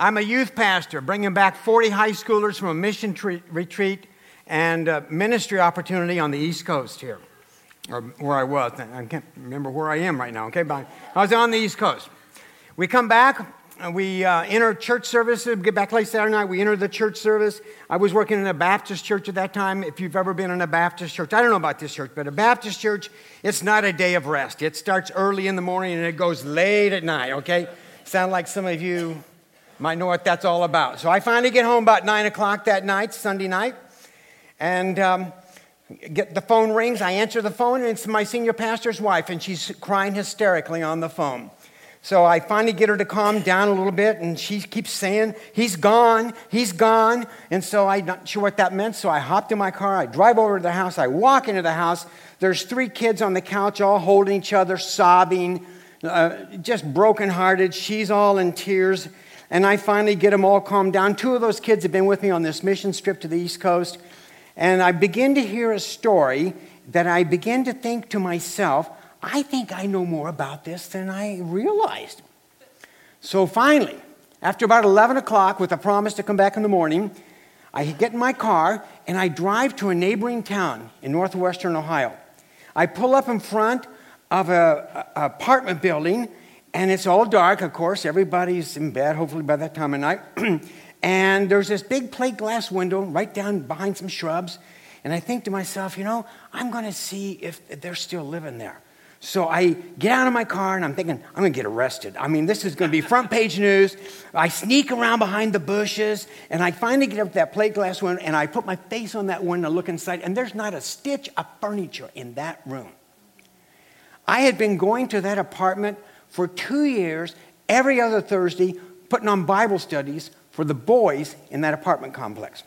I'm a youth pastor, bringing back 40 high schoolers from a mission tre- retreat and ministry opportunity on the East Coast here, or where I was. I can't remember where I am right now, okay? But I was on the East Coast. We come back, we uh, enter church service, get back late Saturday night, we enter the church service. I was working in a Baptist church at that time. If you've ever been in a Baptist church, I don't know about this church, but a Baptist church, it's not a day of rest. It starts early in the morning and it goes late at night, okay? Sound like some of you might know what that's all about. So I finally get home about 9 o'clock that night, Sunday night, and um, get the phone rings. I answer the phone, and it's my senior pastor's wife, and she's crying hysterically on the phone. So I finally get her to calm down a little bit, and she keeps saying, He's gone, he's gone. And so I'm not sure what that meant. So I hopped in my car, I drive over to the house, I walk into the house. There's three kids on the couch, all holding each other, sobbing, uh, just brokenhearted. She's all in tears. And I finally get them all calmed down. Two of those kids have been with me on this mission trip to the East Coast. And I begin to hear a story that I begin to think to myself, I think I know more about this than I realized. So finally, after about 11 o'clock, with a promise to come back in the morning, I get in my car and I drive to a neighboring town in northwestern Ohio. I pull up in front of an apartment building and it's all dark, of course. Everybody's in bed, hopefully, by that time of night. and there's this big plate glass window right down behind some shrubs. And I think to myself, you know, I'm going to see if they're still living there. So I get out of my car and I'm thinking, I'm going to get arrested. I mean, this is going to be front page news. I sneak around behind the bushes and I finally get up to that plate glass window and I put my face on that window, to look inside, and there's not a stitch of furniture in that room. I had been going to that apartment for two years, every other Thursday, putting on Bible studies for the boys in that apartment complex.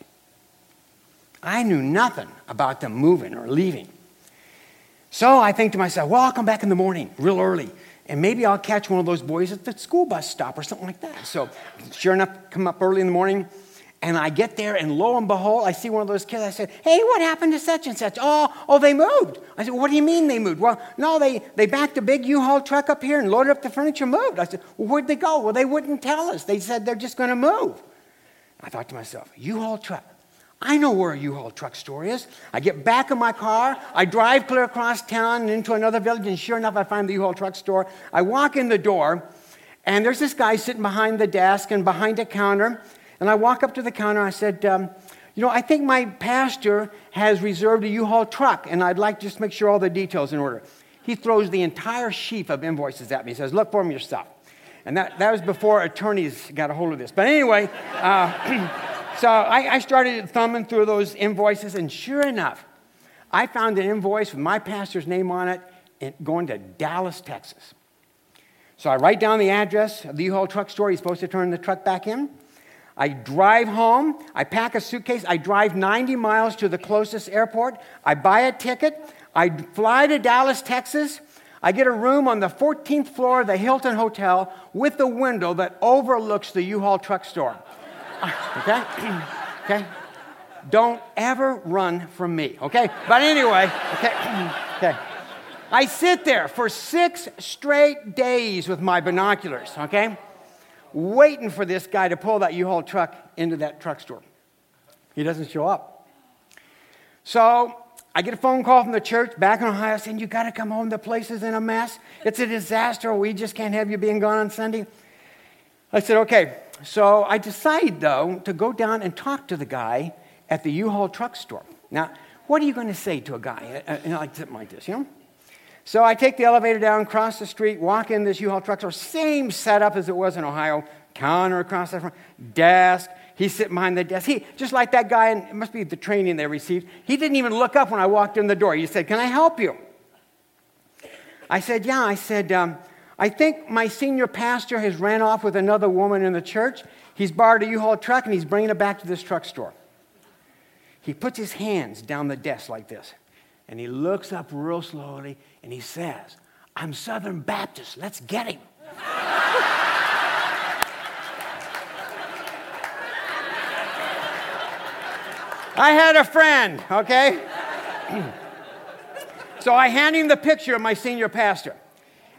I knew nothing about them moving or leaving. So I think to myself, well, I'll come back in the morning real early, and maybe I'll catch one of those boys at the school bus stop or something like that. So sure enough, come up early in the morning, and I get there, and lo and behold, I see one of those kids. I said, Hey, what happened to such and such? Oh, oh, they moved. I said, What do you mean they moved? Well, no, they, they backed a big U Haul truck up here and loaded up the furniture, moved. I said, Well, where'd they go? Well, they wouldn't tell us. They said they're just going to move. I thought to myself, U Haul truck. I know where a U Haul truck store is. I get back in my car, I drive clear across town and into another village, and sure enough, I find the U Haul truck store. I walk in the door, and there's this guy sitting behind the desk and behind a counter. And I walk up to the counter. I said, um, You know, I think my pastor has reserved a U Haul truck, and I'd like to just make sure all the details in order. He throws the entire sheaf of invoices at me. He says, Look for them yourself. And that, that was before attorneys got a hold of this. But anyway, uh, so I, I started thumbing through those invoices, and sure enough, I found an invoice with my pastor's name on it going to Dallas, Texas. So I write down the address of the U-Haul truck store. He's supposed to turn the truck back in. I drive home, I pack a suitcase, I drive 90 miles to the closest airport, I buy a ticket, I fly to Dallas, Texas. I get a room on the 14th floor of the Hilton Hotel with a window that overlooks the U-Haul truck store. okay? okay? Don't ever run from me, okay? But anyway, okay? okay. I sit there for six straight days with my binoculars, okay? Waiting for this guy to pull that U-Haul truck into that truck store. He doesn't show up. So I get a phone call from the church back in Ohio saying, You got to come home. The place is in a mess. It's a disaster. We just can't have you being gone on Sunday. I said, Okay. So I decide, though, to go down and talk to the guy at the U Haul truck store. Now, what are you going to say to a guy uh, uh, like something like this, you know? So I take the elevator down, cross the street, walk in this U-Haul truck store, same setup as it was in Ohio, counter across the front, desk. He's sitting behind the desk. He, just like that guy, and it must be the training they received, he didn't even look up when I walked in the door. He said, Can I help you? I said, Yeah. I said, um, I think my senior pastor has ran off with another woman in the church. He's borrowed a U-Haul truck and he's bringing it back to this truck store. He puts his hands down the desk like this and he looks up real slowly and he says, I'm Southern Baptist. Let's get him. I had a friend, okay? so I hand him the picture of my senior pastor.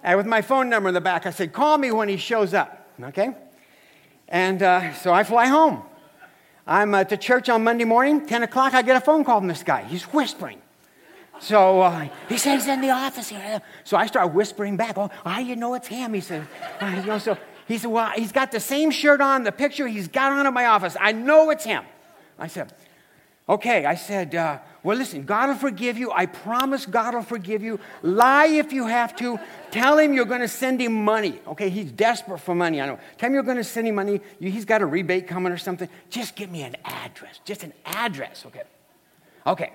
And with my phone number in the back, I said, call me when he shows up, okay? And uh, so I fly home. I'm at the church on Monday morning, 10 o'clock, I get a phone call from this guy. He's whispering. So uh, he says he's in the office here. So I start whispering back, oh, how you know it's him? He said, you know, so he said, well, he's got the same shirt on, the picture he's got on in my office. I know it's him. I said, Okay, I said, uh, well, listen, God will forgive you. I promise God will forgive you. Lie if you have to. Tell him you're going to send him money. Okay, he's desperate for money. I know. Tell him you're going to send him money. He's got a rebate coming or something. Just give me an address. Just an address, okay? Okay.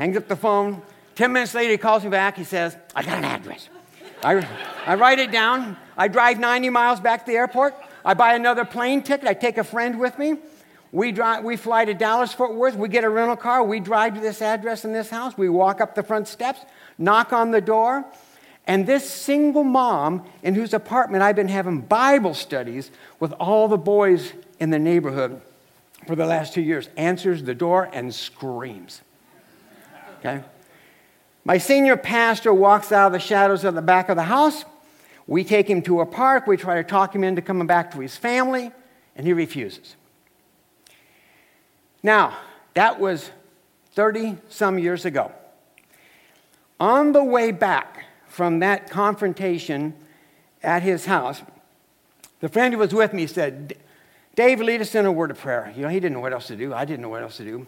Hangs up the phone. Ten minutes later, he calls me back. He says, I got an address. I, I write it down. I drive 90 miles back to the airport. I buy another plane ticket. I take a friend with me. We, drive, we fly to Dallas, Fort Worth. We get a rental car. We drive to this address in this house. We walk up the front steps, knock on the door. And this single mom, in whose apartment I've been having Bible studies with all the boys in the neighborhood for the last two years, answers the door and screams. Okay? My senior pastor walks out of the shadows of the back of the house. We take him to a park. We try to talk him into coming back to his family, and he refuses. Now, that was 30 some years ago. On the way back from that confrontation at his house, the friend who was with me said, Dave, lead us in a word of prayer. You know, he didn't know what else to do. I didn't know what else to do.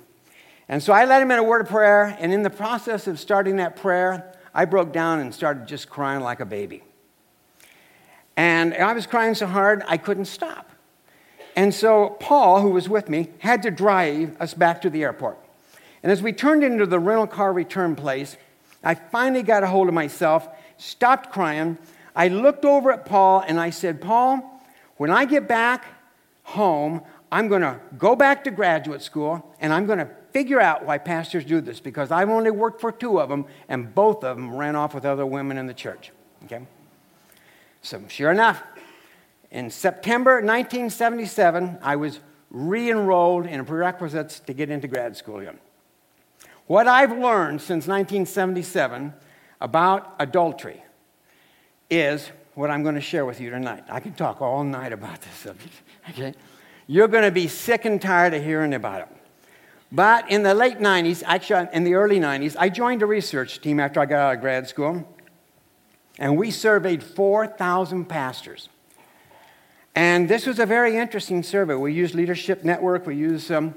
And so I led him in a word of prayer, and in the process of starting that prayer, I broke down and started just crying like a baby. And I was crying so hard, I couldn't stop. And so Paul, who was with me, had to drive us back to the airport. And as we turned into the rental car return place, I finally got a hold of myself, stopped crying. I looked over at Paul and I said, Paul, when I get back home, I'm going to go back to graduate school and I'm going to figure out why pastors do this because I've only worked for two of them and both of them ran off with other women in the church. Okay? So, sure enough, in September 1977, I was re enrolled in prerequisites to get into grad school again. What I've learned since 1977 about adultery is what I'm going to share with you tonight. I can talk all night about this subject, okay? You're going to be sick and tired of hearing about it. But in the late 90s, actually in the early 90s, I joined a research team after I got out of grad school, and we surveyed 4,000 pastors. And this was a very interesting survey. We used Leadership Network, we used um,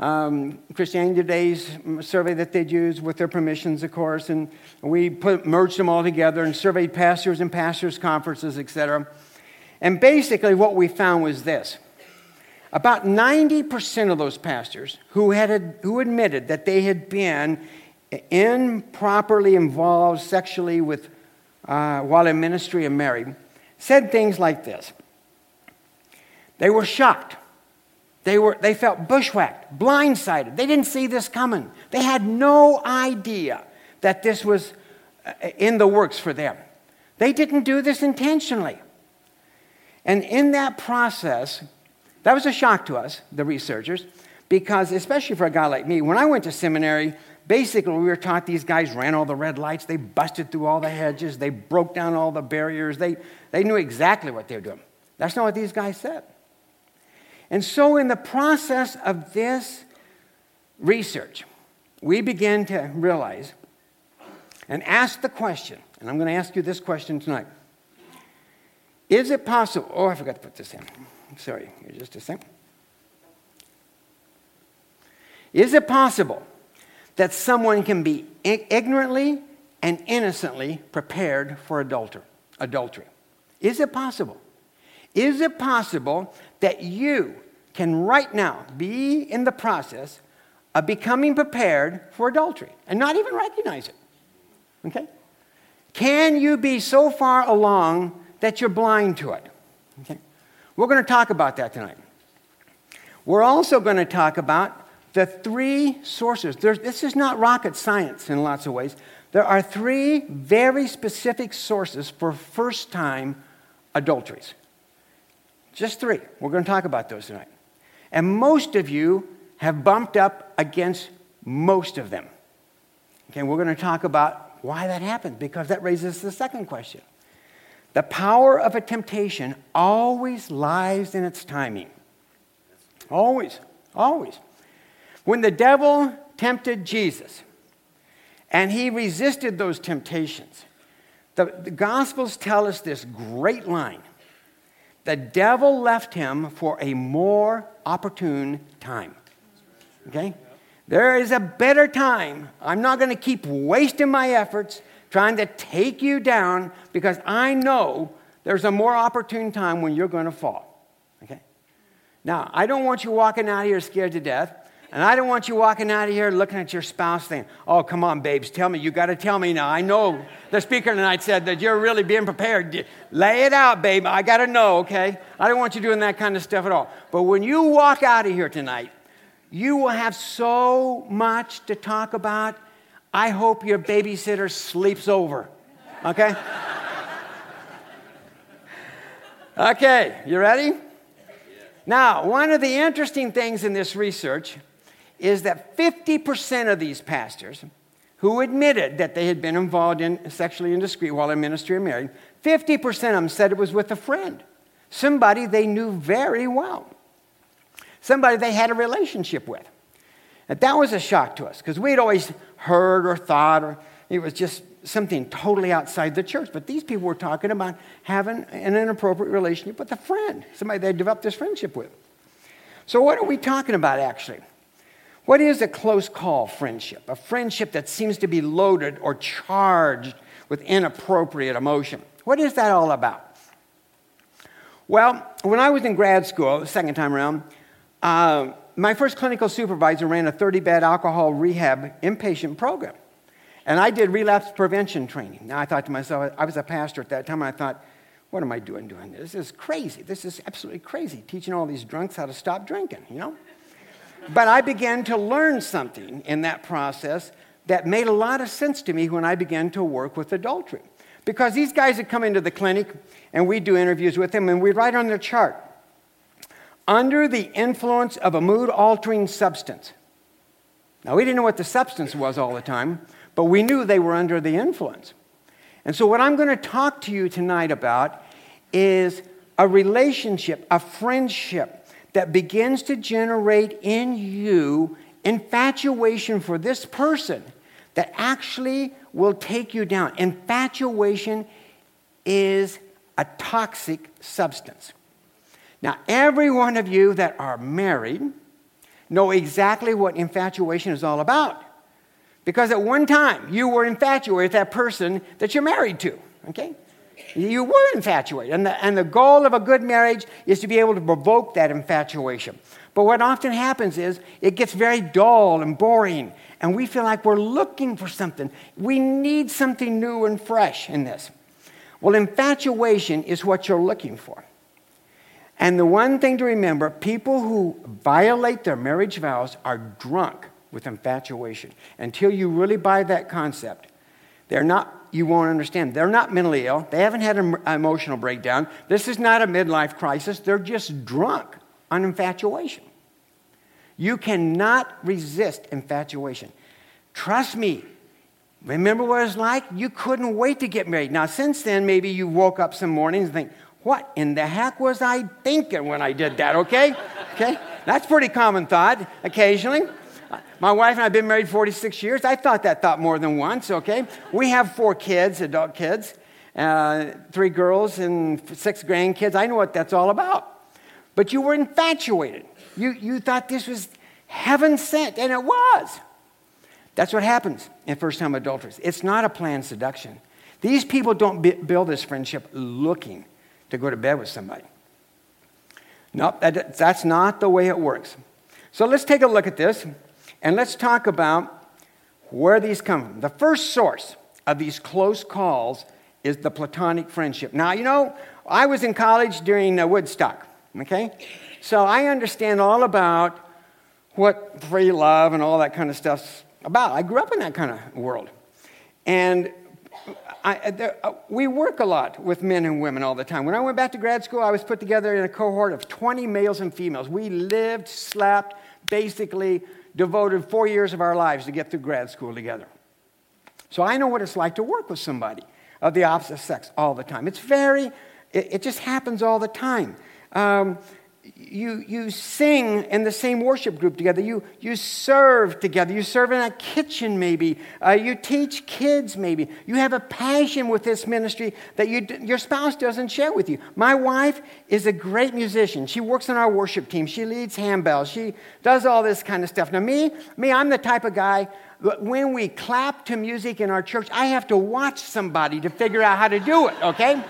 um, Christianity Today's survey that they'd use with their permissions, of course, and we put, merged them all together and surveyed pastors and pastors' conferences, etc. And basically, what we found was this about 90% of those pastors who, had, who admitted that they had been improperly involved sexually with, uh, while in ministry and married said things like this they were shocked. They, were, they felt bushwhacked, blindsided. They didn't see this coming. They had no idea that this was uh, in the works for them. They didn't do this intentionally. And in that process, that was a shock to us, the researchers, because especially for a guy like me, when I went to seminary, basically we were taught these guys ran all the red lights, they busted through all the hedges, they broke down all the barriers, they, they knew exactly what they were doing. That's not what these guys said. And so, in the process of this research, we begin to realize and ask the question, and I'm going to ask you this question tonight. Is it possible? Oh, I forgot to put this in. Sorry, just a second. Is it possible that someone can be ignorantly and innocently prepared for adultery? adultery? Is it possible? Is it possible that you can right now be in the process of becoming prepared for adultery and not even recognize it? Okay? Can you be so far along that you're blind to it. Okay? We're going to talk about that tonight. We're also going to talk about the three sources. There's, this is not rocket science in lots of ways. There are three very specific sources for first time adulteries. Just three. We're going to talk about those tonight. And most of you have bumped up against most of them. Okay, we're going to talk about why that happened because that raises the second question. The power of a temptation always lies in its timing. Always, always. When the devil tempted Jesus and he resisted those temptations, the, the Gospels tell us this great line the devil left him for a more opportune time. Okay? There is a better time. I'm not going to keep wasting my efforts trying to take you down because I know there's a more opportune time when you're going to fall. Okay? Now, I don't want you walking out of here scared to death. And I don't want you walking out of here looking at your spouse saying, Oh, come on, babes, tell me. You got to tell me now. I know the speaker tonight said that you're really being prepared. Lay it out, babe. I got to know, okay? I don't want you doing that kind of stuff at all. But when you walk out of here tonight, you will have so much to talk about. I hope your babysitter sleeps over, okay? okay, you ready? Now, one of the interesting things in this research is that 50% of these pastors who admitted that they had been involved in sexually indiscreet while in ministry or married, 50% of them said it was with a friend, somebody they knew very well, somebody they had a relationship with. And that was a shock to us because we'd always heard or thought or it was just something totally outside the church. But these people were talking about having an inappropriate relationship with a friend, somebody they developed this friendship with. So, what are we talking about actually? What is a close call friendship? A friendship that seems to be loaded or charged with inappropriate emotion. What is that all about? Well, when I was in grad school, the second time around, uh, my first clinical supervisor ran a 30 bed alcohol rehab inpatient program. And I did relapse prevention training. Now I thought to myself, I was a pastor at that time, and I thought, what am I doing doing this? This is crazy. This is absolutely crazy, teaching all these drunks how to stop drinking, you know? But I began to learn something in that process that made a lot of sense to me when I began to work with adultery. Because these guys would come into the clinic and we'd do interviews with them and we'd write on their chart under the influence of a mood altering substance. Now, we didn't know what the substance was all the time, but we knew they were under the influence. And so, what I'm going to talk to you tonight about is a relationship, a friendship that begins to generate in you infatuation for this person that actually will take you down. Infatuation is a toxic substance. Now, every one of you that are married know exactly what infatuation is all about. Because at one time you were infatuated with that person that you're married to, okay? You were infatuated. And the, and the goal of a good marriage is to be able to provoke that infatuation. But what often happens is it gets very dull and boring, and we feel like we're looking for something. We need something new and fresh in this. Well, infatuation is what you're looking for. And the one thing to remember people who violate their marriage vows are drunk with infatuation. Until you really buy that concept, they're not you won't understand. They're not mentally ill. They haven't had an emotional breakdown. This is not a midlife crisis. They're just drunk on infatuation. You cannot resist infatuation. Trust me. Remember what it was like? You couldn't wait to get married. Now, since then, maybe you woke up some mornings and think, what in the heck was I thinking when I did that, okay? Okay? That's pretty common thought occasionally. My wife and I have been married 46 years. I thought that thought more than once, okay? We have four kids, adult kids, uh, three girls and six grandkids. I know what that's all about. But you were infatuated. You, you thought this was heaven sent, and it was. That's what happens in first time adulterers. It's not a planned seduction. These people don't build this friendship looking to go to bed with somebody. Nope, that, that's not the way it works. So let's take a look at this. And let's talk about where these come from. The first source of these close calls is the platonic friendship. Now, you know, I was in college during uh, Woodstock, okay? So I understand all about what free love and all that kind of stuff's about. I grew up in that kind of world. And I, there, uh, we work a lot with men and women all the time. When I went back to grad school, I was put together in a cohort of 20 males and females. We lived, slept, basically devoted four years of our lives to get through grad school together. So I know what it's like to work with somebody of the opposite sex all the time. It's very, it, it just happens all the time. Um, you, you sing in the same worship group together. You, you serve together. You serve in a kitchen, maybe. Uh, you teach kids, maybe. You have a passion with this ministry that you, your spouse doesn't share with you. My wife is a great musician. She works on our worship team. She leads handbells. She does all this kind of stuff. Now, me, me, I'm the type of guy when we clap to music in our church, I have to watch somebody to figure out how to do it, okay?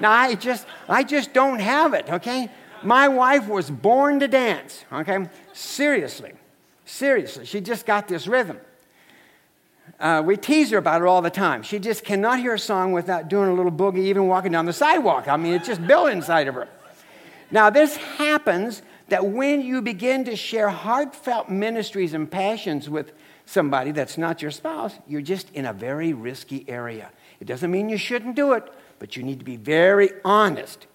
now I just I just don't have it, okay? My wife was born to dance, okay? Seriously. Seriously. She just got this rhythm. Uh, we tease her about it all the time. She just cannot hear a song without doing a little boogie, even walking down the sidewalk. I mean, it's just built inside of her. Now, this happens that when you begin to share heartfelt ministries and passions with somebody that's not your spouse, you're just in a very risky area. It doesn't mean you shouldn't do it, but you need to be very honest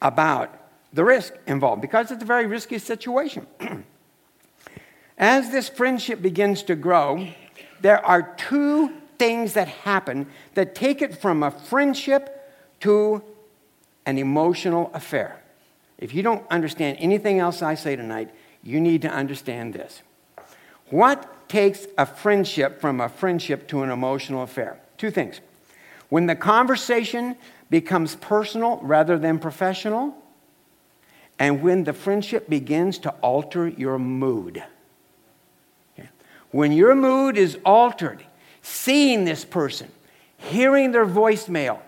about the risk involved because it's a very risky situation. As this friendship begins to grow, there are two things that happen that take it from a friendship to an emotional affair. If you don't understand anything else I say tonight, you need to understand this. What takes a friendship from a friendship to an emotional affair? Two things. When the conversation becomes personal rather than professional, and when the friendship begins to alter your mood. Okay. When your mood is altered, seeing this person, hearing their voicemail,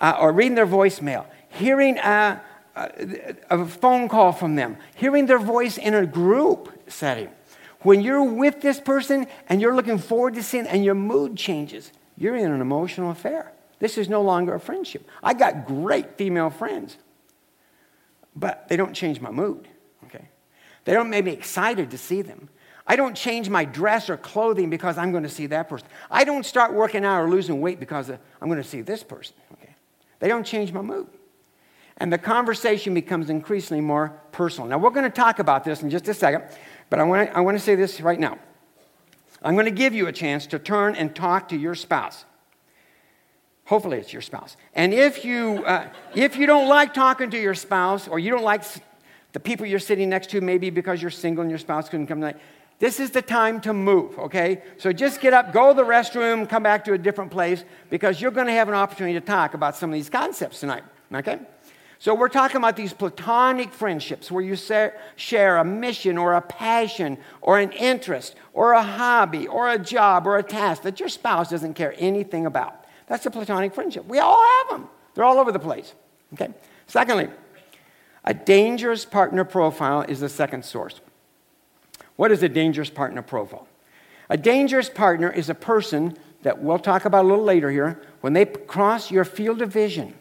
uh, or reading their voicemail, hearing a, a, a phone call from them, hearing their voice in a group setting. When you're with this person and you're looking forward to seeing, and your mood changes, you're in an emotional affair. This is no longer a friendship. I got great female friends but they don't change my mood, okay? They don't make me excited to see them. I don't change my dress or clothing because I'm going to see that person. I don't start working out or losing weight because I'm going to see this person, okay? They don't change my mood. And the conversation becomes increasingly more personal. Now, we're going to talk about this in just a second, but I want to, I want to say this right now. I'm going to give you a chance to turn and talk to your spouse. Hopefully, it's your spouse. And if you, uh, if you don't like talking to your spouse, or you don't like the people you're sitting next to, maybe because you're single and your spouse couldn't come tonight, this is the time to move, okay? So just get up, go to the restroom, come back to a different place, because you're going to have an opportunity to talk about some of these concepts tonight, okay? So we're talking about these platonic friendships where you share a mission or a passion or an interest or a hobby or a job or a task that your spouse doesn't care anything about. That's a platonic friendship. We all have them, they're all over the place. Okay? Secondly, a dangerous partner profile is the second source. What is a dangerous partner profile? A dangerous partner is a person that we'll talk about a little later here. When they cross your field of vision,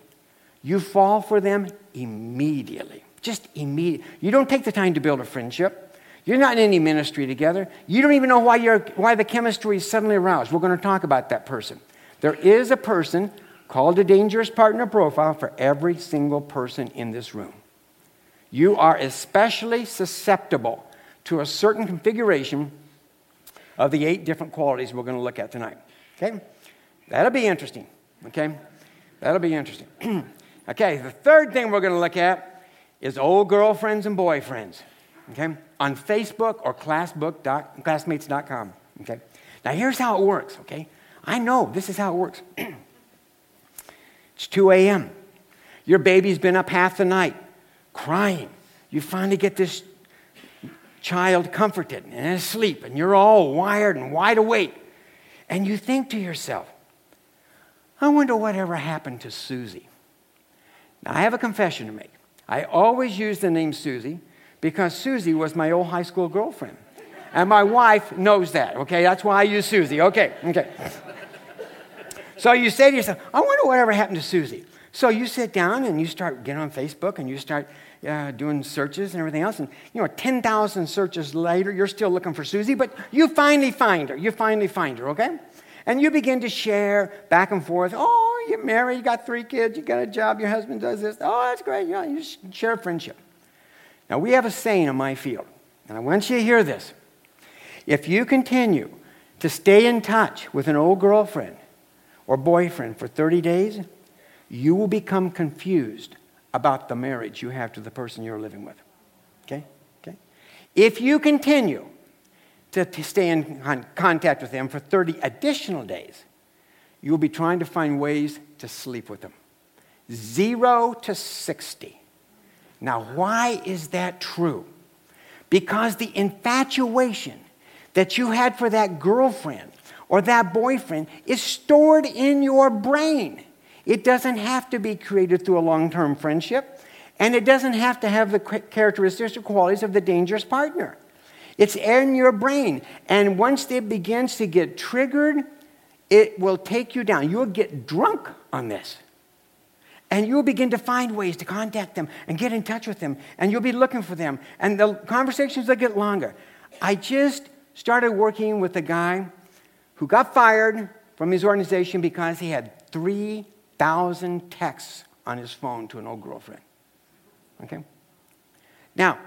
you fall for them immediately. Just immediately. You don't take the time to build a friendship. You're not in any ministry together. You don't even know why, you're, why the chemistry is suddenly aroused. We're going to talk about that person. There is a person called a dangerous partner profile for every single person in this room. You are especially susceptible to a certain configuration of the eight different qualities we're going to look at tonight. Okay? That'll be interesting. Okay? That'll be interesting. okay, the third thing we're going to look at is old girlfriends and boyfriends. Okay? On Facebook or classbook. classmates.com. Okay? Now here's how it works, okay? I know this is how it works. it's 2 a.m. Your baby's been up half the night crying. You finally get this child comforted and asleep, and you're all wired and wide awake. And you think to yourself, I wonder whatever happened to Susie. Now, I have a confession to make. I always use the name Susie because Susie was my old high school girlfriend. And my wife knows that, okay? That's why I use Susie. Okay, okay. So you say to yourself, I wonder whatever happened to Susie. So you sit down and you start getting on Facebook and you start uh, doing searches and everything else. And, you know, 10,000 searches later, you're still looking for Susie, but you finally find her. You finally find her, okay? And you begin to share back and forth. Oh, you're married, you got three kids, you got a job, your husband does this. Oh, that's great. You, know, you share friendship. Now, we have a saying in my field, and I want you to hear this. If you continue to stay in touch with an old girlfriend or boyfriend for 30 days, you will become confused about the marriage you have to the person you're living with. Okay? Okay? If you continue to, to stay in contact with them for 30 additional days, you'll be trying to find ways to sleep with them. Zero to 60. Now, why is that true? Because the infatuation that you had for that girlfriend or that boyfriend is stored in your brain. It doesn't have to be created through a long term friendship, and it doesn't have to have the characteristics or qualities of the dangerous partner. It's in your brain, and once it begins to get triggered, it will take you down. You'll get drunk on this. And you'll begin to find ways to contact them and get in touch with them, and you'll be looking for them. And the conversations will get longer. I just started working with a guy who got fired from his organization because he had three thousand texts on his phone to an old girlfriend. Okay? Now,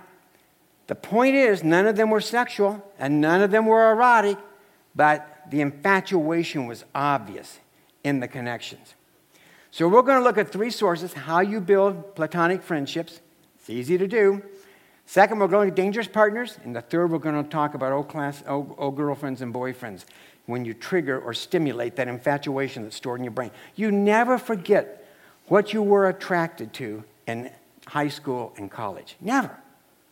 the point is, none of them were sexual and none of them were erotic, but the infatuation was obvious in the connections. So, we're going to look at three sources how you build platonic friendships. It's easy to do. Second, we're going to dangerous partners. And the third, we're going to talk about old, class, old, old girlfriends and boyfriends when you trigger or stimulate that infatuation that's stored in your brain. You never forget what you were attracted to in high school and college. Never.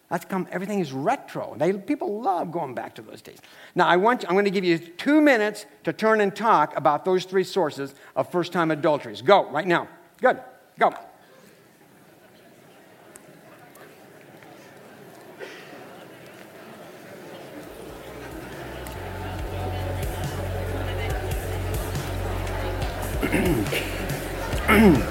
That's come, everything is retro. They, people love going back to those days. Now, I want, you, I'm going to give you two minutes to turn and talk about those three sources of first time adulteries. Go, right now. Good. Go. Boom.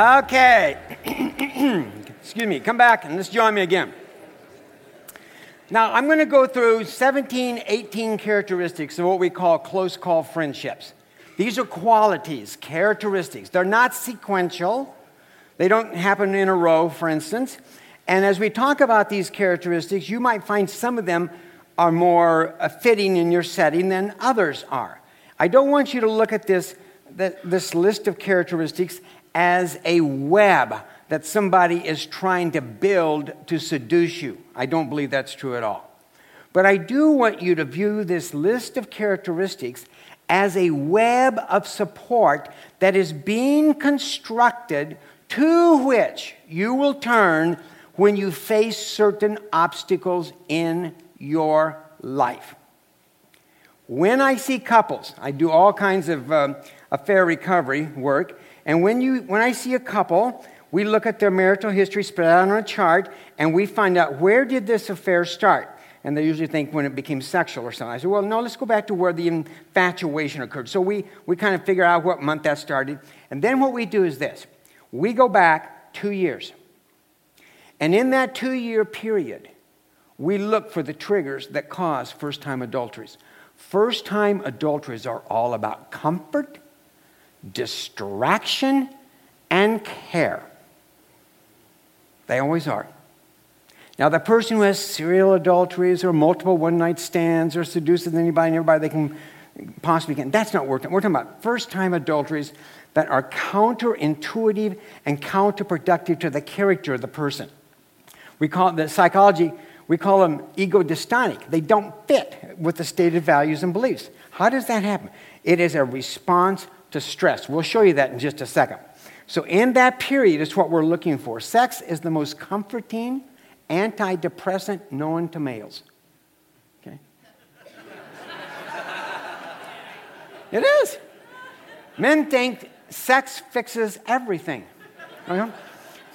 Okay. Excuse me. Come back and let's join me again. Now, I'm going to go through 17, 18 characteristics of what we call close call friendships. These are qualities, characteristics. They're not sequential, they don't happen in a row, for instance. And as we talk about these characteristics, you might find some of them are more uh, fitting in your setting than others are. I don't want you to look at this, this list of characteristics as a web that somebody is trying to build to seduce you. I don't believe that's true at all. But I do want you to view this list of characteristics as a web of support that is being constructed to which you will turn when you face certain obstacles in your life. When I see couples, I do all kinds of um, affair recovery work, and when, you, when I see a couple we look at their marital history spread out on a chart, and we find out where did this affair start. And they usually think when it became sexual or something. I said, well, no, let's go back to where the infatuation occurred. So we, we kind of figure out what month that started. And then what we do is this we go back two years. And in that two year period, we look for the triggers that cause first time adulteries. First time adulteries are all about comfort, distraction, and care. They always are. Now, the person who has serial adulteries or multiple one night stands or seduces anybody and everybody they can possibly get, that's not working. We're talking about first time adulteries that are counterintuitive and counterproductive to the character of the person. We call the psychology, we call them ego dystonic. They don't fit with the stated values and beliefs. How does that happen? It is a response to stress. We'll show you that in just a second. So, in that period, it's what we're looking for. Sex is the most comforting antidepressant known to males. Okay? it is. Men think sex fixes everything. Uh-huh.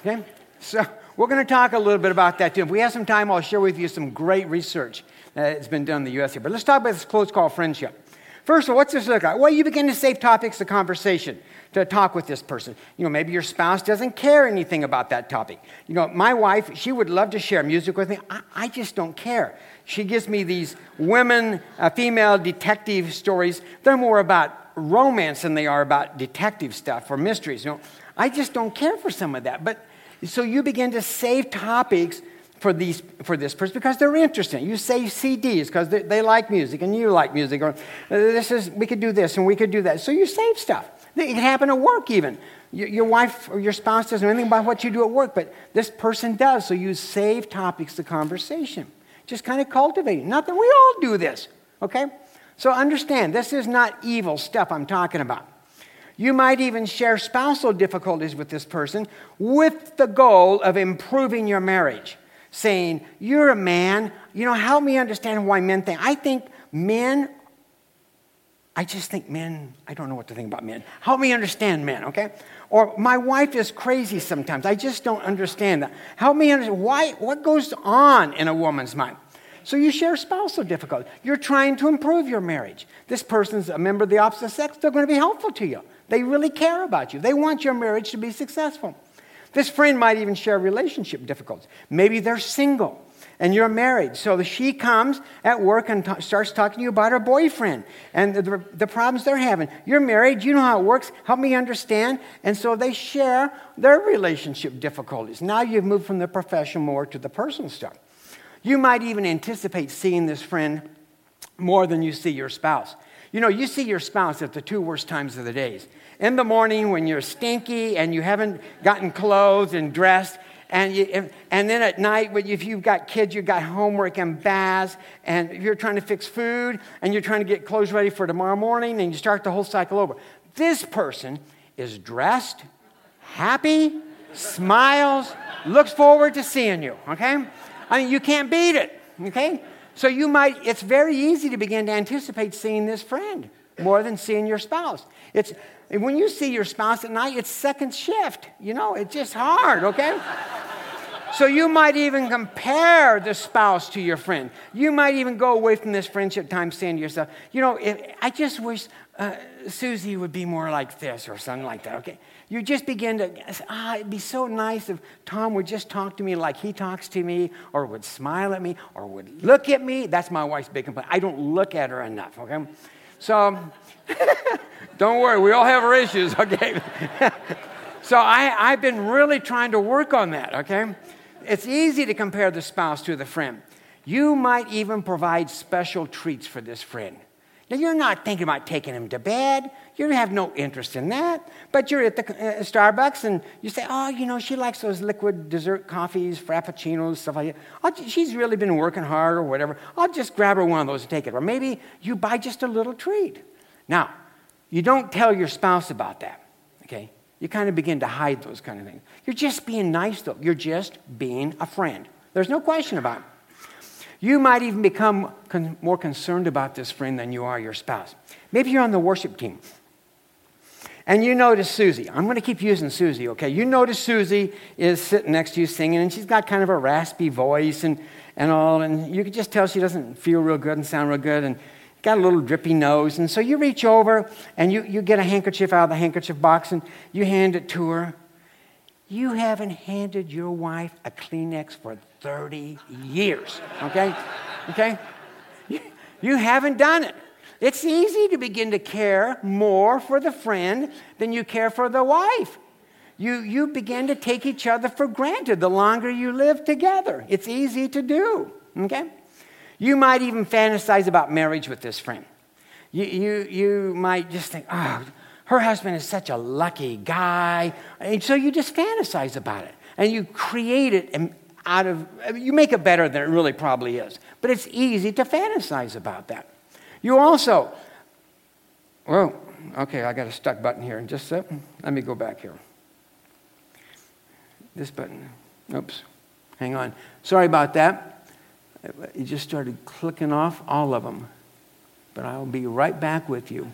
Okay? So, we're going to talk a little bit about that too. If we have some time, I'll share with you some great research that has been done in the U.S. here. But let's talk about this close call friendship. First of all, what's this look like? Well, you begin to save topics of conversation to talk with this person. You know, maybe your spouse doesn't care anything about that topic. You know, my wife, she would love to share music with me. I, I just don't care. She gives me these women, uh, female detective stories. They're more about romance than they are about detective stuff or mysteries. You know, I just don't care for some of that. But so you begin to save topics for, these, for this person because they're interesting. You save CDs because they, they, like music and you like music. Or uh, this is, we could do this and we could do that. So you save stuff. It can happen at work, even. Your wife or your spouse doesn't know anything about what you do at work, but this person does. So you save topics to conversation. Just kind of cultivate. Not that we all do this, okay? So understand, this is not evil stuff I'm talking about. You might even share spousal difficulties with this person with the goal of improving your marriage. Saying, You're a man, you know, help me understand why men think. I think men I just think men, I don't know what to think about men. Help me understand men, okay? Or my wife is crazy sometimes. I just don't understand that. Help me understand why, what goes on in a woman's mind. So you share spousal difficulty. You're trying to improve your marriage. This person's a member of the opposite sex, they're going to be helpful to you. They really care about you. They want your marriage to be successful. This friend might even share relationship difficulties. Maybe they're single and you're married. So she comes at work and t- starts talking to you about her boyfriend and the, the, problems they're having. You're married, you know how it works, help me understand. And so they share their relationship difficulties. Now you've moved from the professional more to the personal stuff. You might even anticipate seeing this friend more than you see your spouse. You know, you see your spouse at the two worst times of the days. In the morning when you're stinky and you haven't gotten clothed and dressed, and, you, and then at night, if you've got kids, you've got homework and baths, and you're trying to fix food, and you're trying to get clothes ready for tomorrow morning, and you start the whole cycle over. This person is dressed, happy, smiles, looks forward to seeing you, okay? I mean, you can't beat it, okay? So you might, it's very easy to begin to anticipate seeing this friend more than seeing your spouse. It's, when you see your spouse at night, it's second shift. You know, it's just hard, okay? So you might even compare the spouse to your friend. You might even go away from this friendship time saying to yourself, you know, if, I just wish uh, Susie would be more like this or something like that, okay? You just begin to, ah, it'd be so nice if Tom would just talk to me like he talks to me, or would smile at me, or would look at me. That's my wife's big complaint. I don't look at her enough, okay? So, don't worry, we all have our issues, okay? so I, I've been really trying to work on that, okay? It's easy to compare the spouse to the friend. You might even provide special treats for this friend. Now, you're not thinking about taking him to bed. You have no interest in that. But you're at the uh, Starbucks and you say, oh, you know, she likes those liquid dessert coffees, frappuccinos, stuff like that. Oh, she's really been working hard or whatever. I'll just grab her one of those and take it. Or maybe you buy just a little treat. Now, you don't tell your spouse about that, okay? You kind of begin to hide those kind of things. You're just being nice, though. You're just being a friend. There's no question about it. You might even become con- more concerned about this friend than you are your spouse. Maybe you're on the worship team. And you notice Susie. I'm going to keep using Susie, okay? You notice Susie is sitting next to you singing, and she's got kind of a raspy voice and, and all, and you can just tell she doesn't feel real good and sound real good, and got a little drippy nose. And so you reach over and you, you get a handkerchief out of the handkerchief box and you hand it to her. You haven't handed your wife a Kleenex for 30 years, okay? Okay? You, you haven't done it. It's easy to begin to care more for the friend than you care for the wife. You, you begin to take each other for granted the longer you live together. It's easy to do, okay? You might even fantasize about marriage with this friend. You, you, you might just think, oh, her husband is such a lucky guy. And so you just fantasize about it. And you create it and out of, you make it better than it really probably is. But it's easy to fantasize about that. You also, well, okay, I got a stuck button here. Just a Let me go back here. This button. Oops. Hang on. Sorry about that. It just started clicking off all of them. But I'll be right back with you.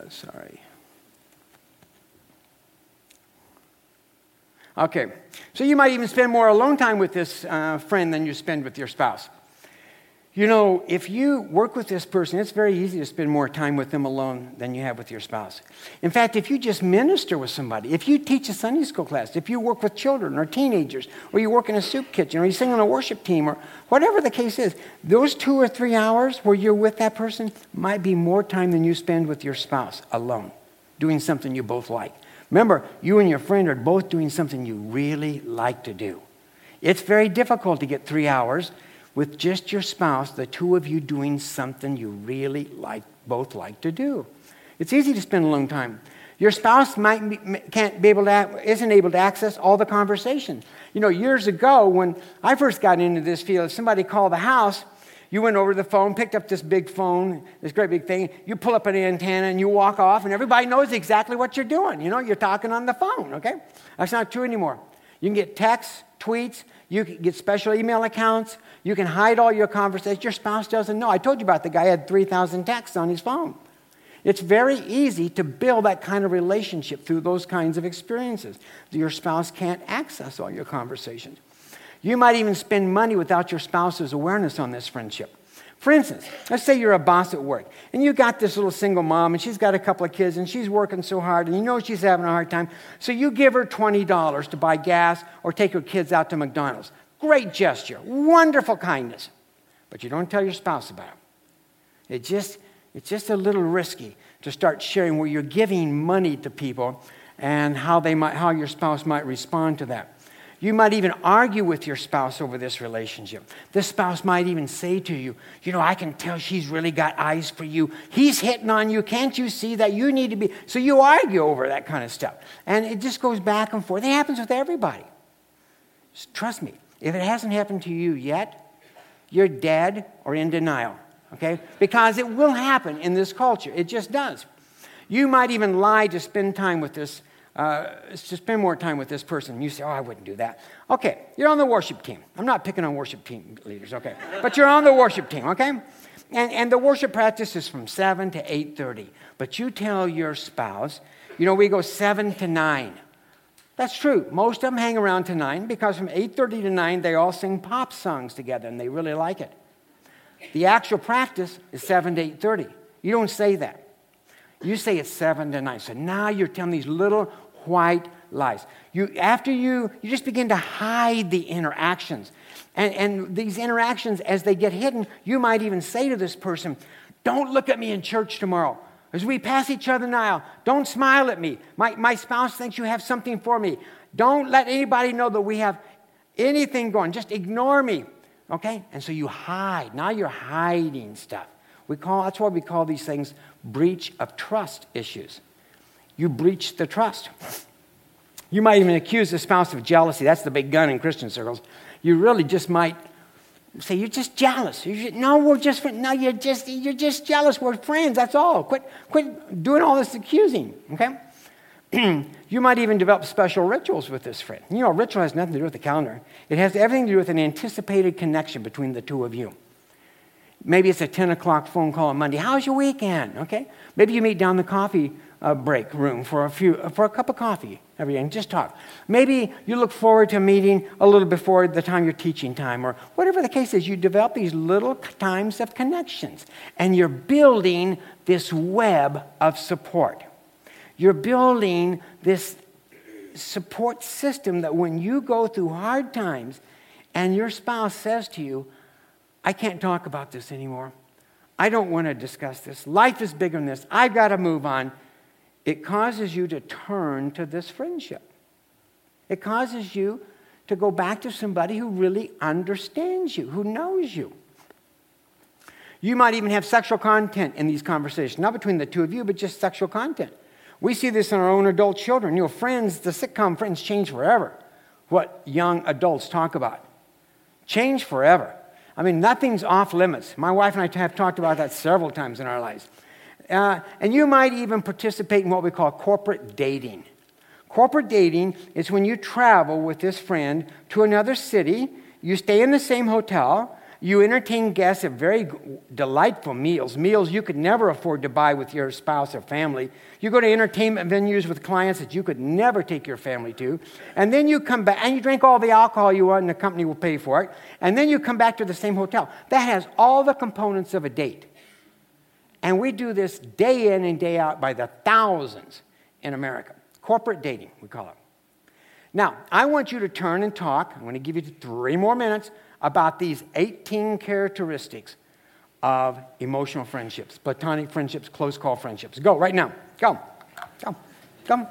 Sorry. Okay, so you might even spend more alone time with this uh, friend than you spend with your spouse. You know, if you work with this person, it's very easy to spend more time with them alone than you have with your spouse. In fact, if you just minister with somebody, if you teach a Sunday school class, if you work with children or teenagers, or you work in a soup kitchen, or you sing on a worship team, or whatever the case is, those two or three hours where you're with that person might be more time than you spend with your spouse alone, doing something you both like. Remember, you and your friend are both doing something you really like to do. It's very difficult to get three hours with just your spouse, the two of you doing something you really like, both like to do. It's easy to spend alone time. Your spouse might be, can't be able to, isn't able to access all the conversation. You know, years ago when I first got into this field, somebody called the house, you went over to the phone, picked up this big phone, this great big thing, you pull up an antenna and you walk off, and everybody knows exactly what you're doing. You know, you're talking on the phone, okay? That's not true anymore. You can get texts, tweets, you can get special email accounts, you can hide all your conversations. Your spouse doesn't know. I told you about the guy had 3,000 texts on his phone. It's very easy to build that kind of relationship through those kinds of experiences. Your spouse can't access all your conversations. You might even spend money without your spouse's awareness on this friendship. For instance, let's say you're a boss at work and you got this little single mom and she's got a couple of kids and she's working so hard and you know she's having a hard time. So you give her $20 to buy gas or take her kids out to McDonald's. Great gesture, wonderful kindness. But you don't tell your spouse about it. It just, it's just a little risky to start sharing where you're giving money to people and how, they might, how your spouse might respond to that. You might even argue with your spouse over this relationship. This spouse might even say to you, You know, I can tell she's really got eyes for you. He's hitting on you. Can't you see that? You need to be. So you argue over that kind of stuff. And it just goes back and forth. It happens with everybody. Just trust me. If it hasn't happened to you yet, you're dead or in denial, okay? Because it will happen in this culture. It just does. You might even lie to spend time with this uh, to spend more time with this person. You say, oh, I wouldn't do that. Okay, you're on the worship team. I'm not picking on worship team leaders, okay? But you're on the worship team, okay? And, and the worship practice is from 7 to 8.30. But you tell your spouse, you know, we go 7 to 9. That's true. Most of them hang around to 9 because from 8.30 to 9, they all sing pop songs together and they really like it. The actual practice is 7 to 8.30. You don't say that. You say it's 7 to 9. So now you're telling these little white lies. You, after you, you just begin to hide the interactions. And, and these interactions, as they get hidden, you might even say to this person, Don't look at me in church tomorrow. As we pass each other in aisle, don't smile at me. My, my spouse thinks you have something for me. Don't let anybody know that we have anything going. Just ignore me. Okay? And so you hide. Now you're hiding stuff. We call, that's why we call these things breach of trust issues. You breach the trust. You might even accuse the spouse of jealousy. That's the big gun in Christian circles. You really just might say, You're just jealous. You should, no, we're just, no, you're just, you're just jealous. We're friends. That's all. Quit, quit doing all this accusing, okay? you might even develop special rituals with this friend. You know, a ritual has nothing to do with the calendar, it has everything to do with an anticipated connection between the two of you. Maybe it's a 10 o'clock phone call on Monday. How's your weekend? Okay. Maybe you meet down the coffee uh, break room for a few for a cup of coffee every day and just talk. Maybe you look forward to meeting a little before the time your teaching time or whatever the case is. You develop these little times of connections and you're building this web of support. You're building this support system that when you go through hard times and your spouse says to you, I can't talk about this anymore. I don't want to discuss this. Life is bigger than this. I've got to move on it causes you to turn to this friendship. It causes you to go back to somebody who really understands you, who knows you. You might even have sexual content in these conversations, not between the two of you, but just sexual content. We see this in our own adult children. You know, friends, the sitcom friends change forever. What young adults talk about. Change forever. I mean, nothing's off limits. My wife and I have talked about that several times in our lives. Uh, and you might even participate in what we call corporate dating. Corporate dating is when you travel with this friend to another city, you stay in the same hotel, you entertain guests at very delightful meals, meals you could never afford to buy with your spouse or family. You go to entertainment venues with clients that you could never take your family to. And then you come back and you drink all the alcohol you want and the company will pay for it. And then you come back to the same hotel. That has all the components of a date. And we do this day in and day out by the thousands in America. Corporate dating, we call it. Now, I want you to turn and talk. I'm going to give you three more minutes about these 18 characteristics of emotional friendships, platonic friendships, close call friendships. Go right now. Go. Go. Come.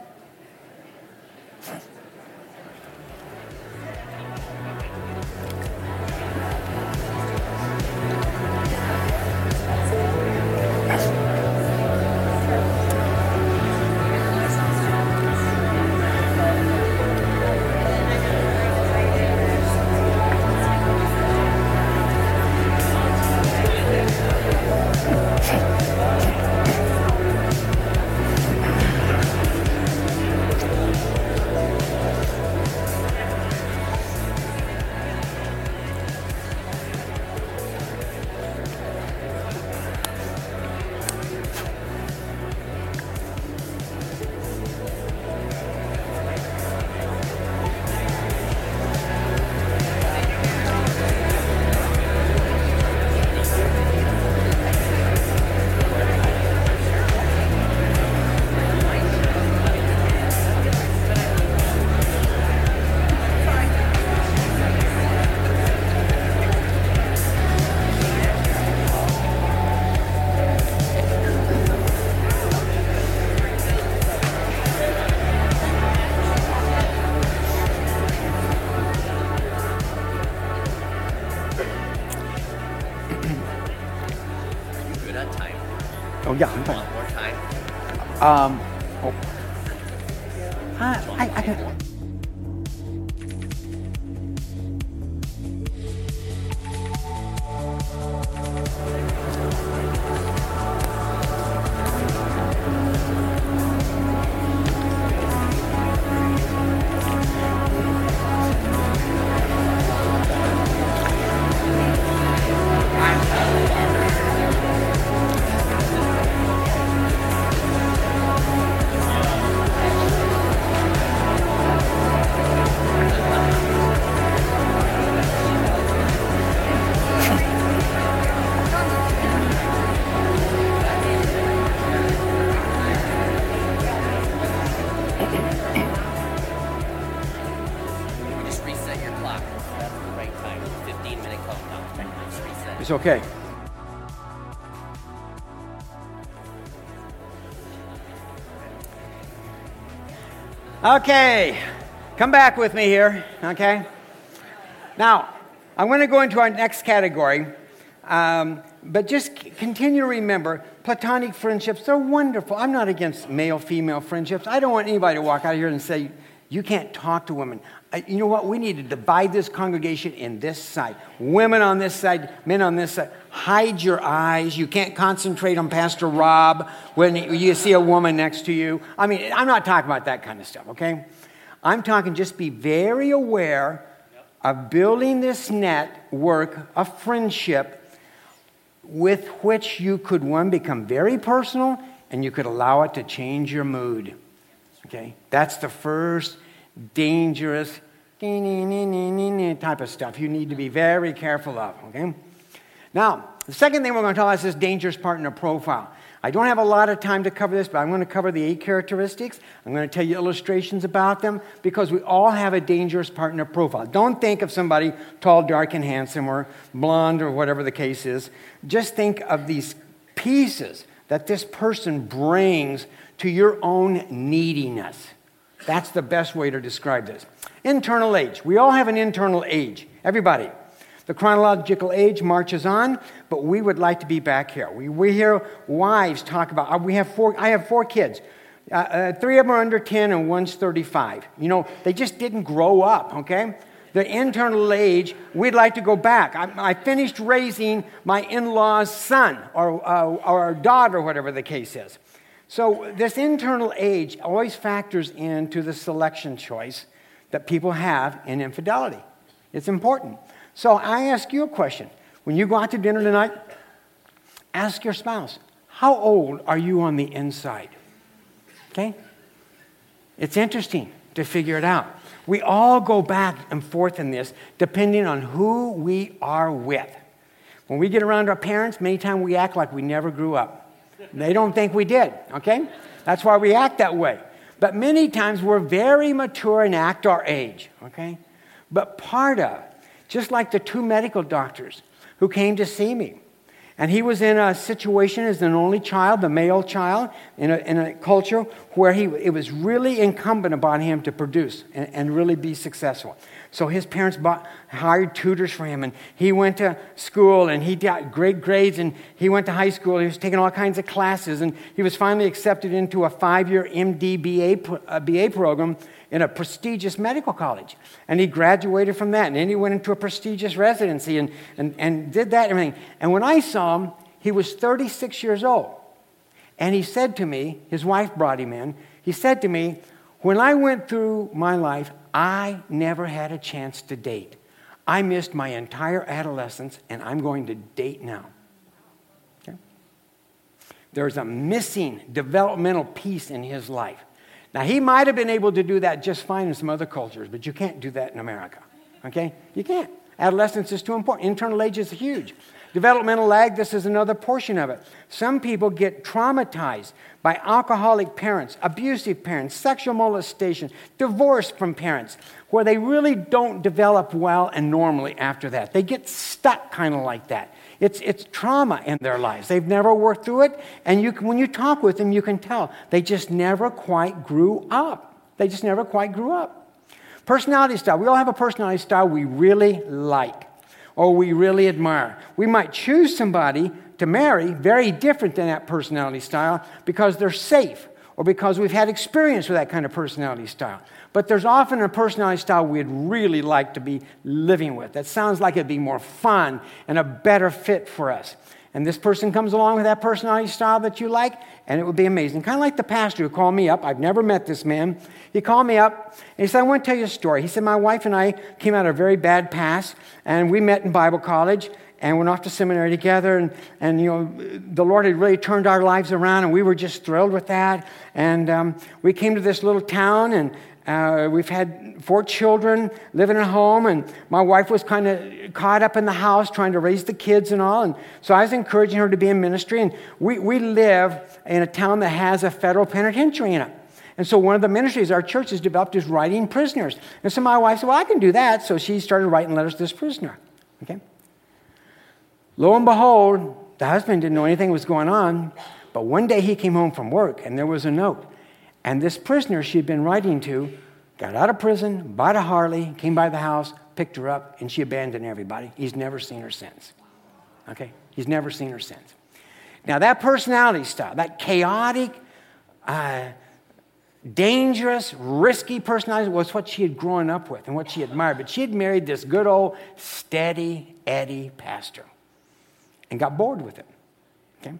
Um, It's okay. Okay, come back with me here, okay? Now, I'm going to go into our next category, um, but just continue to remember platonic friendships, they're wonderful. I'm not against male female friendships. I don't want anybody to walk out of here and say, you can't talk to women. You know what? We need to divide this congregation in this side. Women on this side, men on this side. Hide your eyes. You can't concentrate on Pastor Rob when you see a woman next to you. I mean, I'm not talking about that kind of stuff, okay? I'm talking just be very aware of building this network of friendship with which you could, one, become very personal and you could allow it to change your mood. Okay? That's the first dangerous type of stuff you need to be very careful of. Okay? Now, the second thing we're going to talk about is this dangerous partner profile. I don't have a lot of time to cover this, but I'm going to cover the eight characteristics. I'm going to tell you illustrations about them because we all have a dangerous partner profile. Don't think of somebody tall, dark, and handsome or blonde or whatever the case is. Just think of these pieces that this person brings to your own neediness. That's the best way to describe this. Internal age. We all have an internal age. Everybody. The chronological age marches on, but we would like to be back here. We, we hear wives talk about, uh, we have four, I have four kids. Uh, uh, three of them are under 10 and one's 35. You know, they just didn't grow up, okay? The internal age, we'd like to go back. I, I finished raising my in law's son or, uh, or daughter, whatever the case is. So, this internal age always factors into the selection choice that people have in infidelity. It's important. So, I ask you a question. When you go out to dinner tonight, ask your spouse, How old are you on the inside? Okay? It's interesting to figure it out. We all go back and forth in this depending on who we are with. When we get around our parents, many times we act like we never grew up. They don't think we did, okay? That's why we act that way. But many times we're very mature and act our age, okay? But part of, just like the two medical doctors who came to see me, and he was in a situation as an only child, the male child, in a, in a culture where he, it was really incumbent upon him to produce and, and really be successful. So his parents bought, hired tutors for him, and he went to school, and he got great grades, and he went to high school. He was taking all kinds of classes, and he was finally accepted into a five-year MD BA, uh, BA program in a prestigious medical college. And he graduated from that, and then he went into a prestigious residency and, and, and did that and everything. And when I saw him, he was 36 years old. And he said to me, his wife brought him in, he said to me, when I went through my life, I never had a chance to date. I missed my entire adolescence, and I'm going to date now. Okay? There's a missing developmental piece in his life. Now, he might have been able to do that just fine in some other cultures, but you can't do that in America. Okay? You can't. Adolescence is too important. Internal age is huge. Developmental lag, this is another portion of it. Some people get traumatized by alcoholic parents, abusive parents, sexual molestation, divorce from parents, where they really don't develop well and normally after that. They get stuck kind of like that. It's, it's trauma in their lives. They've never worked through it, and you, when you talk with them, you can tell they just never quite grew up. They just never quite grew up. Personality style. We all have a personality style we really like or we really admire. We might choose somebody to marry very different than that personality style because they're safe or because we've had experience with that kind of personality style. But there's often a personality style we'd really like to be living with. That sounds like it'd be more fun and a better fit for us. And this person comes along with that personality style that you like, and it would be amazing. Kind of like the pastor who called me up. I've never met this man. He called me up, and he said, I want to tell you a story. He said, My wife and I came out of a very bad past, and we met in Bible college, and went off to seminary together and, and you know the lord had really turned our lives around and we were just thrilled with that and um, we came to this little town and uh, we've had four children living at home and my wife was kind of caught up in the house trying to raise the kids and all and so i was encouraging her to be in ministry and we, we live in a town that has a federal penitentiary in it. And so one of the ministries our church has developed is writing prisoners. And so my wife said well i can do that. So she started writing letters to this prisoner okay? Lo and behold, the husband didn't know anything was going on, but one day he came home from work and there was a note. And this prisoner she'd been writing to got out of prison, bought a Harley, came by the house, picked her up, and she abandoned everybody. He's never seen her since. Okay? He's never seen her since. Now, that personality style, that chaotic, uh, dangerous, risky personality was what she had grown up with and what she admired. But she had married this good old, steady Eddie pastor and got bored with him. Okay?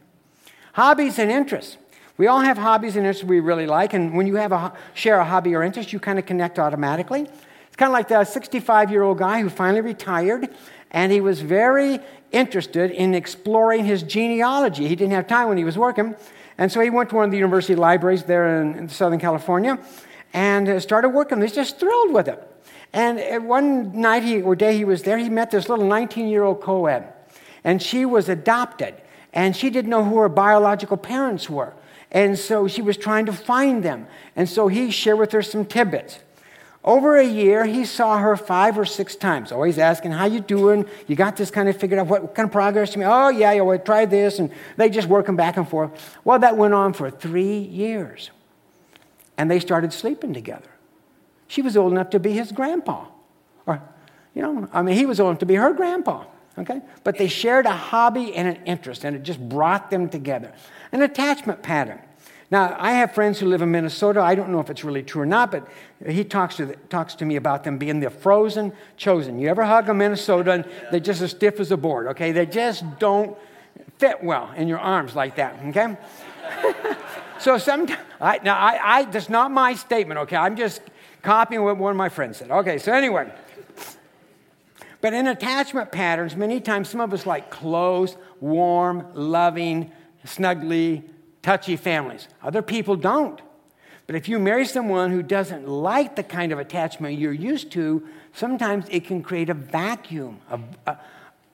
Hobbies and interests. We all have hobbies and interests we really like, and when you have a share a hobby or interest, you kind of connect automatically. It's kind of like the 65 year old guy who finally retired, and he was very interested in exploring his genealogy. He didn't have time when he was working, and so he went to one of the university libraries there in, in Southern California and uh, started working. He was just thrilled with it. And uh, one night he, or day he was there, he met this little 19 year old co ed, and she was adopted, and she didn't know who her biological parents were. And so she was trying to find them. And so he shared with her some tidbits. Over a year, he saw her five or six times, always asking, how you doing? You got this kind of figured out? What kind of progress you made? Oh, yeah, yeah, well, try this. And they just working back and forth. Well, that went on for three years. And they started sleeping together. She was old enough to be his grandpa. Or, you know, I mean, he was old enough to be her grandpa. Okay? But they shared a hobby and an interest, and it just brought them together an attachment pattern. Now, I have friends who live in Minnesota. I don't know if it's really true or not, but he talks to, the, talks to me about them being the frozen chosen. You ever hug a Minnesotan, they're just as stiff as a board, okay? They just don't fit well in your arms like that, okay? so sometimes, I, now, I, I, that's not my statement, okay? I'm just copying what one of my friends said. Okay, so anyway. But in attachment patterns, many times some of us like close, warm, loving, snuggly, touchy families. Other people don't. But if you marry someone who doesn't like the kind of attachment you're used to, sometimes it can create a vacuum, a, a,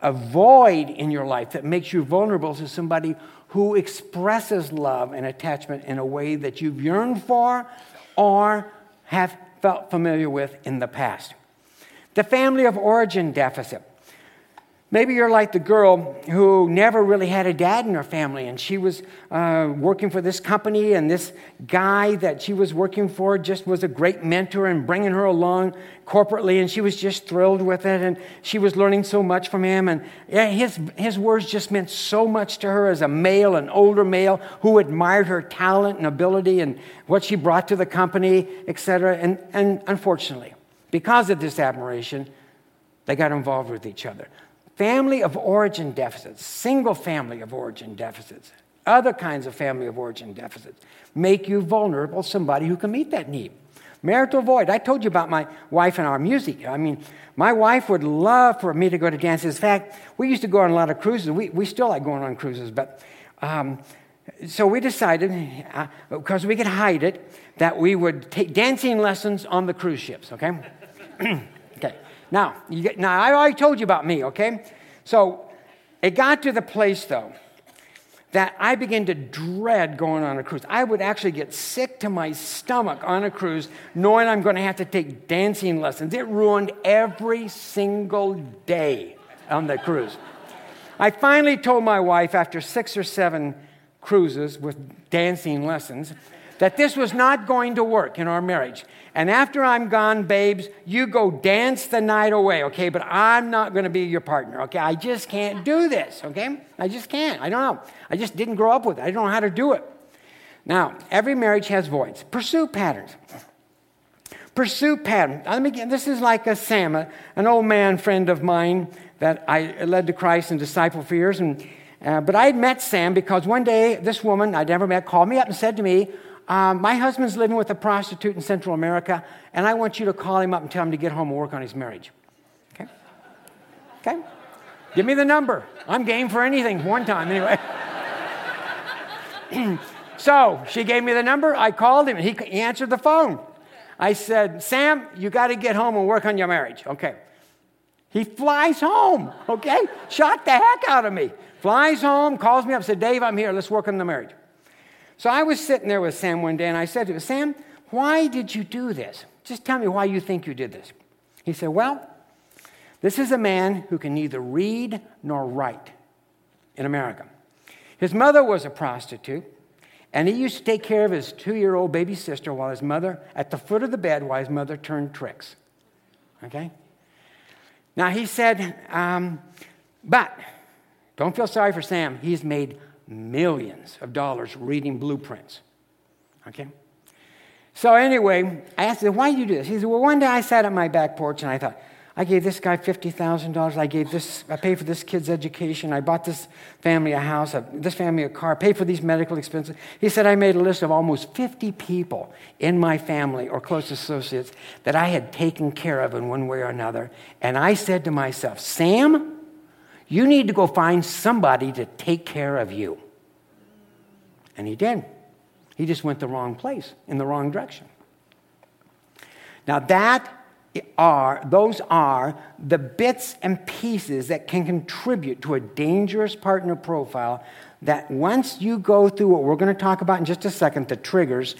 a void in your life that makes you vulnerable to somebody who expresses love and attachment in a way that you've yearned for or have felt familiar with in the past. The family of origin deficit. Maybe you're like the girl who never really had a dad in her family, and she was uh, working for this company, and this guy that she was working for just was a great mentor and bringing her along corporately, and she was just thrilled with it, and she was learning so much from him, and yeah, his, his words just meant so much to her as a male, an older male who admired her talent and ability and what she brought to the company, etc. And, and unfortunately, because of this admiration, they got involved with each other family of origin deficits, single family of origin deficits, other kinds of family of origin deficits make you vulnerable to somebody who can meet that need. Marital void. I told you about my wife and our music. I mean, my wife would love for me to go to dances. In fact, we used to go on a lot of cruises. We, we still like going on cruises, but um, so we decided, uh, because we could hide it, that we would take dancing lessons on the cruise ships, okay? okay. Now, get, now I already told you about me, okay? So it got to the place, though, that I began to dread going on a cruise. I would actually get sick to my stomach on a cruise knowing I'm going to have to take dancing lessons. It ruined every single day on the cruise. I finally told my wife after six or seven cruises with dancing lessons that this was not going to work in our marriage. And after I'm gone, babes, you go dance the night away, okay? But I'm not going to be your partner, okay? I just can't do this, okay? I just can't. I don't know. I just didn't grow up with it. I don't know how to do it. Now, every marriage has voids. Pursuit patterns. Pursuit patterns. Let me get, this is like a Sam, an old man friend of mine that I led to Christ and disciple for years. And, uh, but I had met Sam because one day this woman I'd never met called me up and said to me, um, my husband's living with a prostitute in Central America, and I want you to call him up and tell him to get home and work on his marriage. Okay? Okay? Give me the number. I'm game for anything one time, anyway. so she gave me the number. I called him, and he, answered the phone. I said, Sam, you got to get home and work on your marriage. Okay. He flies home, okay? Shot the heck out of me. Flies home, calls me up, said, Dave, I'm here. Let's work on the marriage. So I was sitting there with Sam one day and I said to him, Sam, why did you do this? Just tell me why you think you did this. He said, Well, this is a man who can neither read nor write. in America. His mother was a prostitute, and he used to take care of his two year old baby sister while his mother, at the foot of the bed, while his mother turned tricks. Okay? Now he said, um, but don't feel sorry for Sam. He's made millions of dollars reading blueprints. Okay? So anyway, I asked him, why do you do this? He said, well, one day I sat at my back porch and I thought, I gave this guy $50,000. I gave this, I paid for this kid's education. I bought this family a house, this family a car, paid for these medical expenses. He said, I made a list of almost 50 people in my family or close associates that I had taken care of in one way or another. And I said to myself, Sam, you need to go find somebody to take care of you. And he did. He just went the wrong place, in the wrong direction. Now, that are, those are the bits and pieces that can contribute to a dangerous partner profile that once you go through what we're going to talk about in just a second, the triggers,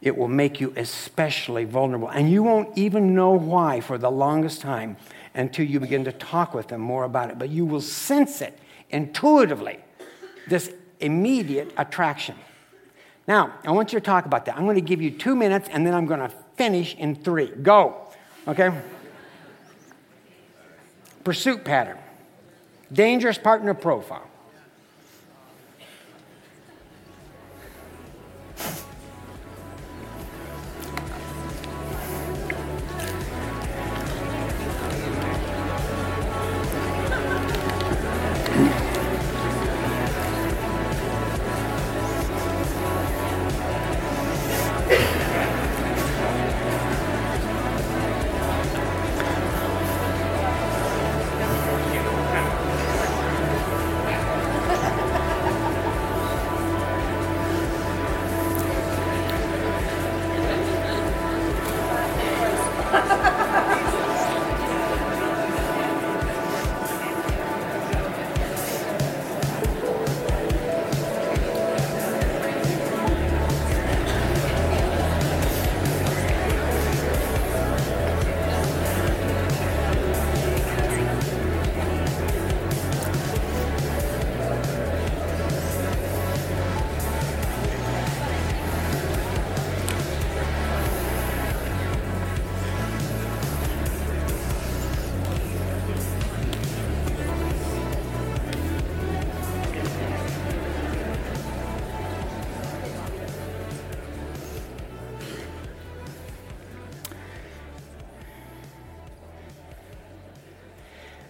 it will make you especially vulnerable. And you won't even know why for the longest time until you begin to talk with them more about it. But you will sense it intuitively, this immediate attraction. Now, I want you to talk about that. I'm going to give you two minutes and then I'm going to finish in three. Go. Okay? Pursuit pattern. Dangerous partner profile.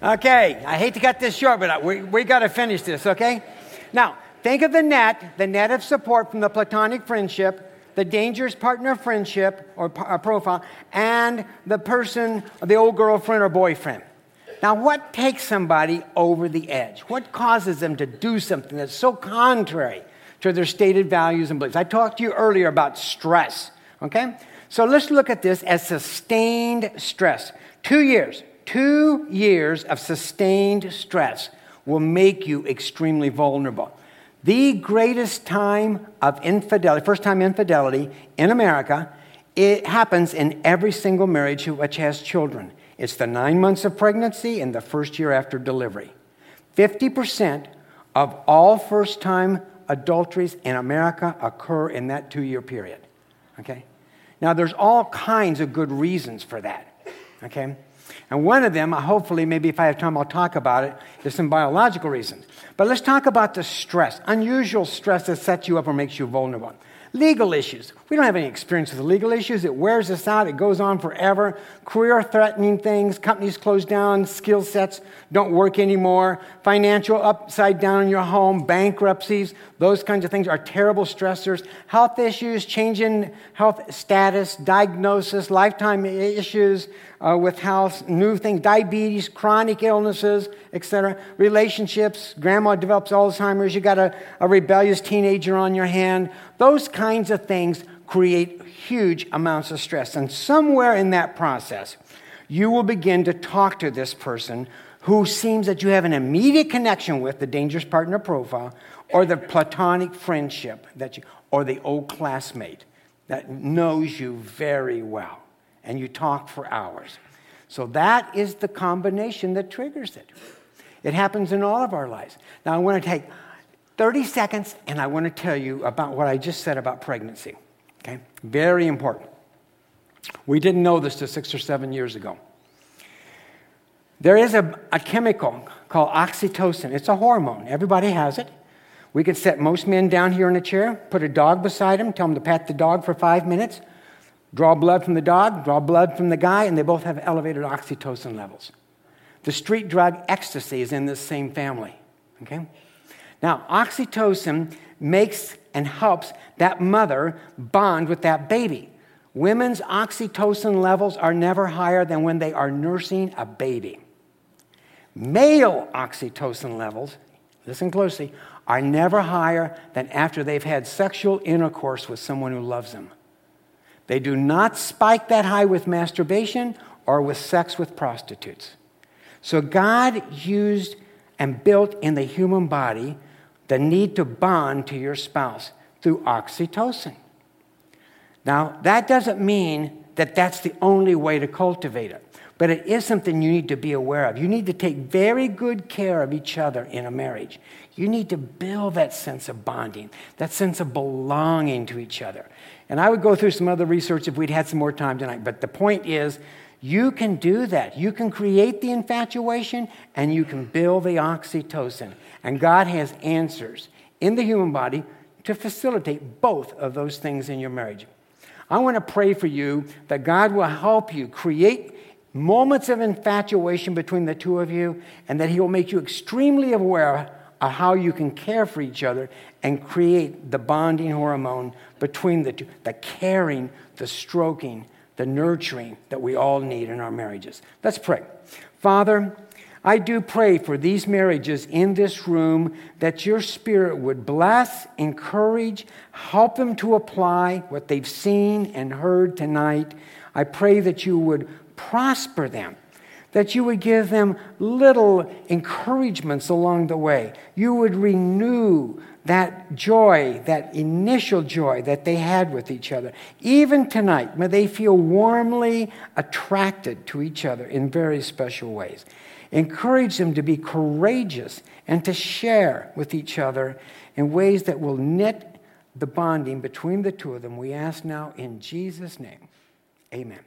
Okay, I hate to cut this short, but we, we got to finish this, okay? Now, think of the net, the net of support from the platonic friendship, the dangerous partner friendship or uh, profile, and the person, the old girlfriend or boyfriend. Now, what takes somebody over the edge? What causes them to do something that's so contrary to their stated values and beliefs? I talked to you earlier about stress, okay? So let's look at this as sustained stress. Two years, Two years of sustained stress will make you extremely vulnerable. The greatest time of infidelity, first time infidelity in America, it happens in every single marriage which has children. It's the nine months of pregnancy and the first year after delivery. 50% of all first time adulteries in America occur in that two year period. Okay? Now, there's all kinds of good reasons for that. Okay? And one of them, hopefully, maybe if I have time, I'll talk about it. There's some biological reasons. But let's talk about the stress, unusual stress that sets you up or makes you vulnerable. Legal issues. We don't have any experience with legal issues. It wears us out. It goes on forever. Career threatening things. Companies close down. Skill sets don't work anymore. Financial upside down in your home. Bankruptcies. Those kinds of things are terrible stressors. Health issues, change in health status, diagnosis, lifetime issues uh, with health, new things, diabetes, chronic illnesses, etc. Relationships. Grandma develops Alzheimer's. You got a, a rebellious teenager on your hand. Those kinds of things create huge amounts of stress. And somewhere in that process, you will begin to talk to this person who seems that you have an immediate connection with the dangerous partner profile or the platonic friendship that you or the old classmate that knows you very well and you talk for hours. So that is the combination that triggers it. It happens in all of our lives. Now, I want to take 30 seconds and I want to tell you about what I just said about pregnancy. Okay? Very important. We didn't know this till six or seven years ago. There is a, a chemical called oxytocin. It's a hormone. Everybody has it. We could set most men down here in a chair, put a dog beside him, tell him to pat the dog for five minutes, draw blood from the dog, draw blood from the guy, and they both have elevated oxytocin levels. The street drug ecstasy is in this same family. Okay? Now, oxytocin makes and helps that mother bond with that baby. Women's oxytocin levels are never higher than when they are nursing a baby. Male oxytocin levels, listen closely, are never higher than after they've had sexual intercourse with someone who loves them. They do not spike that high with masturbation or with sex with prostitutes. So God used and built in the human body the need to bond to your spouse through oxytocin. Now, that doesn't mean that that's the only way to cultivate it, but it is something you need to be aware of. You need to take very good care of each other in a marriage. You need to build that sense of bonding, that sense of belonging to each other. And I would go through some other research if we'd had some more time tonight, but the point is, you can do that. You can create the infatuation and you can build the oxytocin. And God has answers in the human body to facilitate both of those things in your marriage. I want to pray for you that God will help you create moments of infatuation between the two of you and that He will make you extremely aware of how you can care for each other and create the bonding hormone between the two, the caring, the stroking, the nurturing that we all need in our marriages. Let's pray. Father, I do pray for these marriages in this room that your spirit would bless, encourage, help them to apply what they've seen and heard tonight. I pray that you would prosper them, that you would give them little encouragements along the way. You would renew that joy, that initial joy that they had with each other. Even tonight, may they feel warmly attracted to each other in very special ways. Encourage them to be courageous and to share with each other in ways that will knit the bonding between the two of them. We ask now in Jesus' name. Amen.